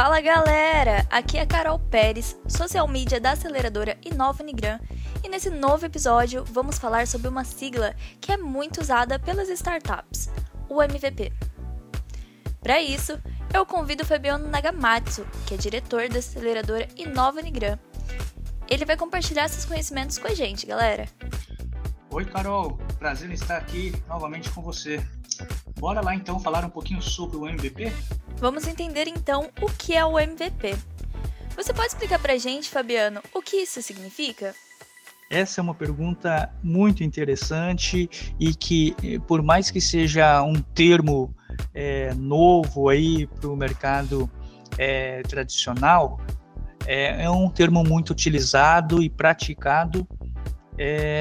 Fala galera! Aqui é Carol Pérez, social media da aceleradora Inova Nigram, e nesse novo episódio vamos falar sobre uma sigla que é muito usada pelas startups, o MVP. Para isso, eu convido o Fabiano Nagamatsu, que é diretor da aceleradora Inova Nigram. Ele vai compartilhar seus conhecimentos com a gente, galera. Oi, Carol, prazer em estar aqui novamente com você. Bora lá então falar um pouquinho sobre o MVP? Vamos entender então o que é o MVP. Você pode explicar pra gente, Fabiano, o que isso significa? Essa é uma pergunta muito interessante e que, eh, por mais que seja um termo é, novo aí para o mercado é, tradicional, é, é, um termo muito utilizado e praticado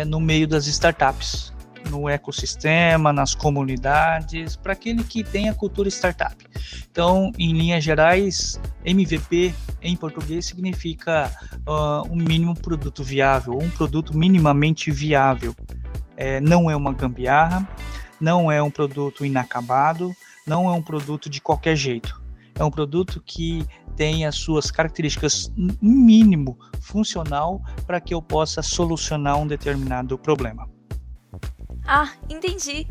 no meio das startups no ecossistema, nas comunidades, para aquele que tem a cultura startup. Então, em linhas gerais, MVP em português significa uh, um mínimo produto viável, um produto minimamente viável. É, não é uma gambiarra, não é um produto inacabado, não é um produto de qualquer jeito. É um produto que tem as suas características mínimo funcional para que eu possa solucionar um determinado problema. Ah, entendi.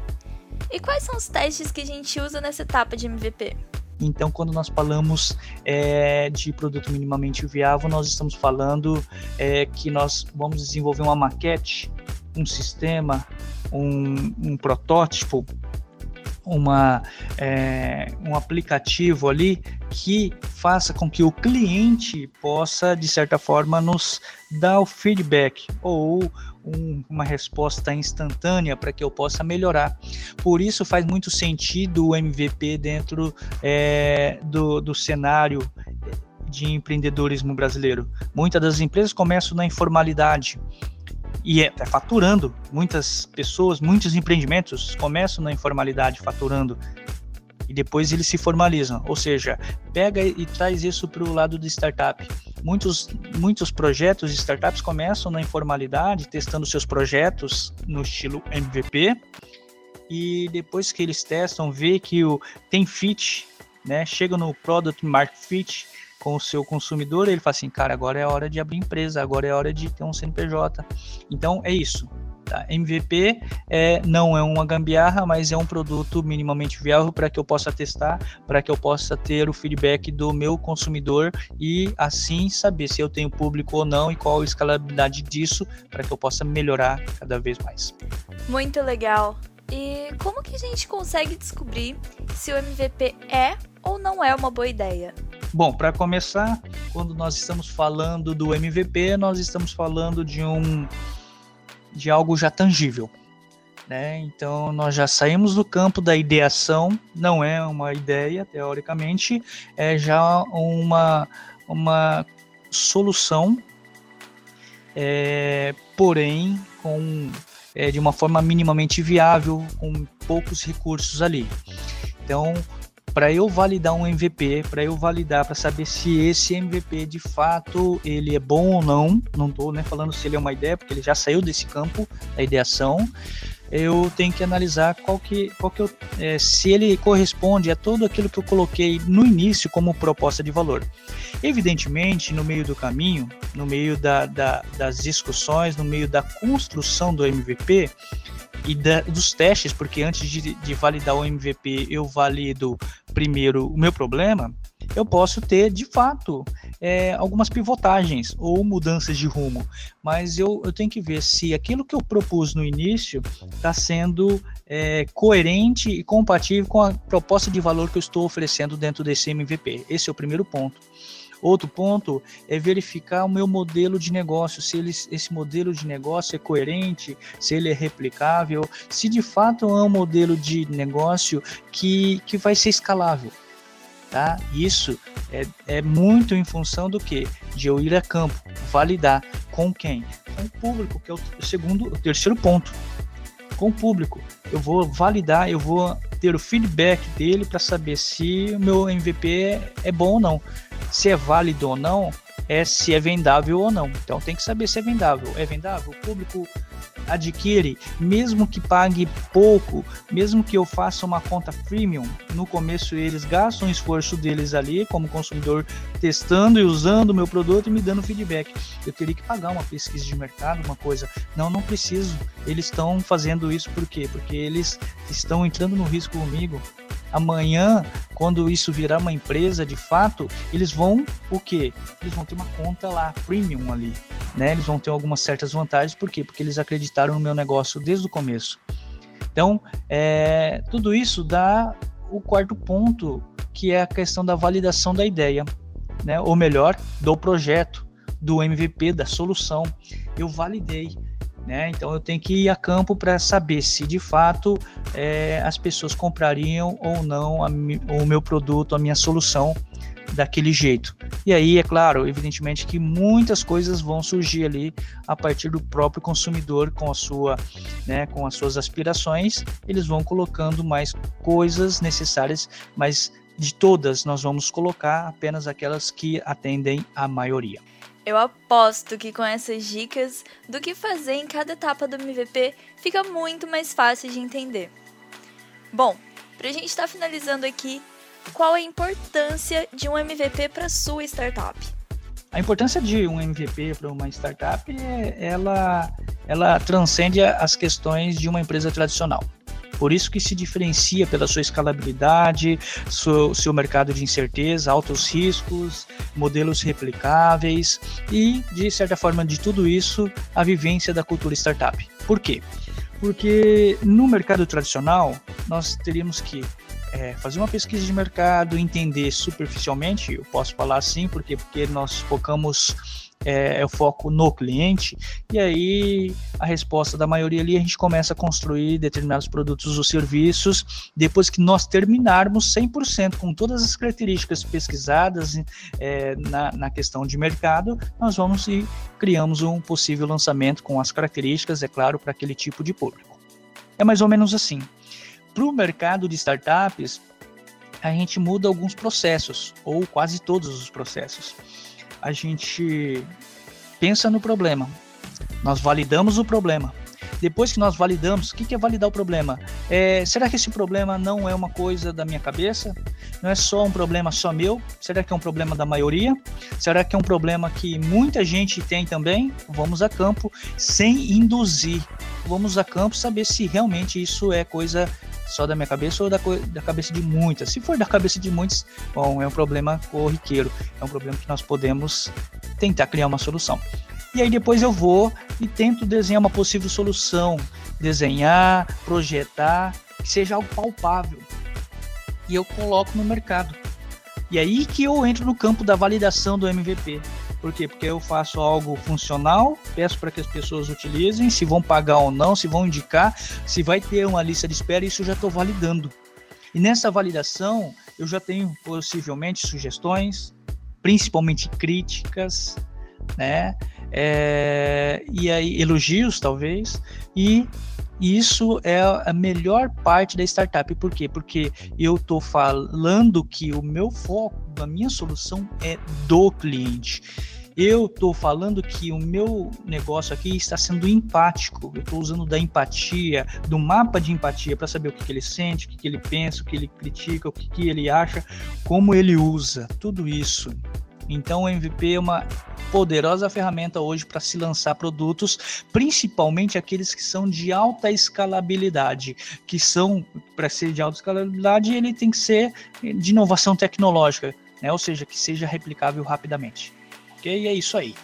E quais são os testes que a gente usa nessa etapa de MVP? Então, quando nós falamos é, de produto minimamente viável, nós estamos falando é, que nós vamos desenvolver uma maquete, um sistema, um, um protótipo, uma, é, um aplicativo ali que faça com que o cliente possa, de certa forma, nos dar o feedback ou um, uma resposta instantânea para que eu possa melhorar. Por isso faz muito sentido o MVP dentro é, do, do cenário de empreendedorismo brasileiro. Muitas das empresas começam na informalidade e é, faturando. Muitas pessoas, muitos empreendimentos começam na informalidade faturando e depois eles se formalizam. Ou seja, pega e traz isso para o lado de startup. Muitos, muitos projetos de startups começam na informalidade, testando seus projetos no estilo MVP, e depois que eles testam, vê que o, tem fit, né, chega no Product Market Fit com o seu consumidor, ele fala assim, cara, agora é hora de abrir empresa, agora é hora de ter um CNPJ. Então é isso. Tá? MVP é, não é uma gambiarra, mas é um produto minimamente viável para que eu possa testar, para que eu possa ter o feedback do meu consumidor e assim saber se eu tenho público ou não e qual a escalabilidade disso para que eu possa melhorar cada vez mais. Muito legal. E como que a gente consegue descobrir se o MVP é ou não é uma boa ideia? Bom, para começar, quando nós estamos falando do MVP, nós estamos falando de um de algo já tangível. Né? Então nós já saímos do campo da ideação, não é uma ideia, teoricamente, é já uma, uma solução, é, porém com, é, de uma forma minimamente viável, com poucos recursos ali. Então, para eu validar um MVP, para eu validar, para saber se esse MVP de fato ele é bom ou não, não estou né, falando se ele é uma ideia, porque ele já saiu desse campo da ideação, eu tenho que analisar qual que, qual que eu, é, se ele corresponde a tudo aquilo que eu coloquei no início como proposta de valor. Evidentemente, no meio do caminho, no meio da, da, das discussões, no meio da construção do MVP, e da, dos testes, porque antes de, de validar o MVP eu valido primeiro o meu problema, eu posso ter de fato é, algumas pivotagens ou mudanças de rumo, mas eu, eu tenho que ver se aquilo que eu propus no início está sendo é, coerente e compatível com a proposta de valor que eu estou oferecendo dentro desse MVP. Esse é o primeiro ponto. Outro ponto é verificar o meu modelo de negócio, se ele, esse modelo de negócio é coerente, se ele é replicável, se de fato é um modelo de negócio que, que vai ser escalável. Tá? Isso é, é muito em função do que? De eu ir a campo, validar com quem? Com o público, que é o segundo, o terceiro ponto. Com o público, eu vou validar, eu vou ter o feedback dele para saber se o meu MVP é, é bom ou não se é válido ou não, é se é vendável ou não. Então tem que saber se é vendável. É vendável? O público adquire, mesmo que pague pouco, mesmo que eu faça uma conta freemium, no começo eles gastam o esforço deles ali como consumidor testando e usando o meu produto e me dando feedback. Eu teria que pagar uma pesquisa de mercado, uma coisa. Não, não preciso. Eles estão fazendo isso por quê? Porque eles estão entrando no risco comigo amanhã, quando isso virar uma empresa de fato, eles vão o quê? Eles vão ter uma conta lá, premium ali, né? Eles vão ter algumas certas vantagens, por quê? Porque eles acreditaram no meu negócio desde o começo. Então, é, tudo isso dá o quarto ponto, que é a questão da validação da ideia, né? Ou melhor, do projeto, do MVP, da solução. Eu validei. Né? Então eu tenho que ir a campo para saber se de fato é, as pessoas comprariam ou não a, o meu produto, a minha solução daquele jeito. E aí, é claro, evidentemente que muitas coisas vão surgir ali a partir do próprio consumidor com a sua, né, com as suas aspirações, eles vão colocando mais coisas necessárias, mas de todas nós vamos colocar apenas aquelas que atendem a maioria. Eu aposto que com essas dicas do que fazer em cada etapa do MVP fica muito mais fácil de entender. Bom, para a gente estar tá finalizando aqui, qual a importância de um MVP para sua startup? A importância de um MVP para uma startup é ela, ela transcende as questões de uma empresa tradicional. Por isso que se diferencia pela sua escalabilidade, seu, seu mercado de incerteza, altos riscos, modelos replicáveis e, de certa forma, de tudo isso, a vivência da cultura startup. Por quê? Porque no mercado tradicional, nós teríamos que é, fazer uma pesquisa de mercado, entender superficialmente, eu posso falar assim, porque, porque nós focamos é, é, o foco no cliente, e aí a resposta da maioria ali a gente começa a construir determinados produtos ou serviços depois que nós terminarmos 100% com todas as características pesquisadas é, na, na questão de mercado, nós vamos e criamos um possível lançamento com as características, é claro, para aquele tipo de público. É mais ou menos assim. Para o mercado de startups, a gente muda alguns processos, ou quase todos os processos a gente pensa no problema, nós validamos o problema. Depois que nós validamos, o que é validar o problema? É, será que esse problema não é uma coisa da minha cabeça? Não é só um problema só meu? Será que é um problema da maioria? Será que é um problema que muita gente tem também? Vamos a campo sem induzir. Vamos a campo saber se realmente isso é coisa só da minha cabeça ou da, da cabeça de muitas. Se for da cabeça de muitos, bom, é um problema corriqueiro, é um problema que nós podemos tentar criar uma solução. E aí depois eu vou e tento desenhar uma possível solução, desenhar, projetar, que seja algo palpável. E eu coloco no mercado. E aí que eu entro no campo da validação do MVP. Por quê? Porque eu faço algo funcional, peço para que as pessoas utilizem, se vão pagar ou não, se vão indicar, se vai ter uma lista de espera, isso eu já estou validando. E nessa validação, eu já tenho possivelmente sugestões, principalmente críticas, né? É, e aí elogios talvez e isso é a melhor parte da startup. Por quê? Porque eu estou falando que o meu foco, a minha solução é do cliente eu estou falando que o meu negócio aqui está sendo empático. Eu estou usando da empatia, do mapa de empatia, para saber o que, que, ele sente, o que, que, ele pensa, o que ele critica, o que, que ele acha, como ele usa, tudo isso. Então o MVP é uma poderosa ferramenta hoje para se lançar produtos, principalmente aqueles que são de alta escalabilidade, que são para ser de alta escalabilidade, ele tem que ser de inovação tecnológica, né? Ou seja, que seja replicável rapidamente. E é isso aí.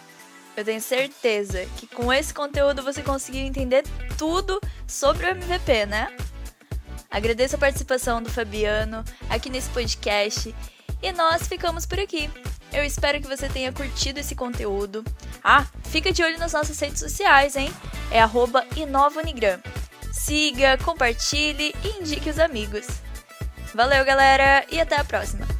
Eu tenho certeza que com esse conteúdo você conseguiu entender tudo sobre o MVP, né? Agradeço a participação do Fabiano aqui nesse podcast e nós ficamos por aqui. Eu espero que você tenha curtido esse conteúdo. Ah, fica de olho nas nossas redes sociais, hein? É @inovanigram. Siga, compartilhe e indique os amigos. Valeu, galera, e até a próxima!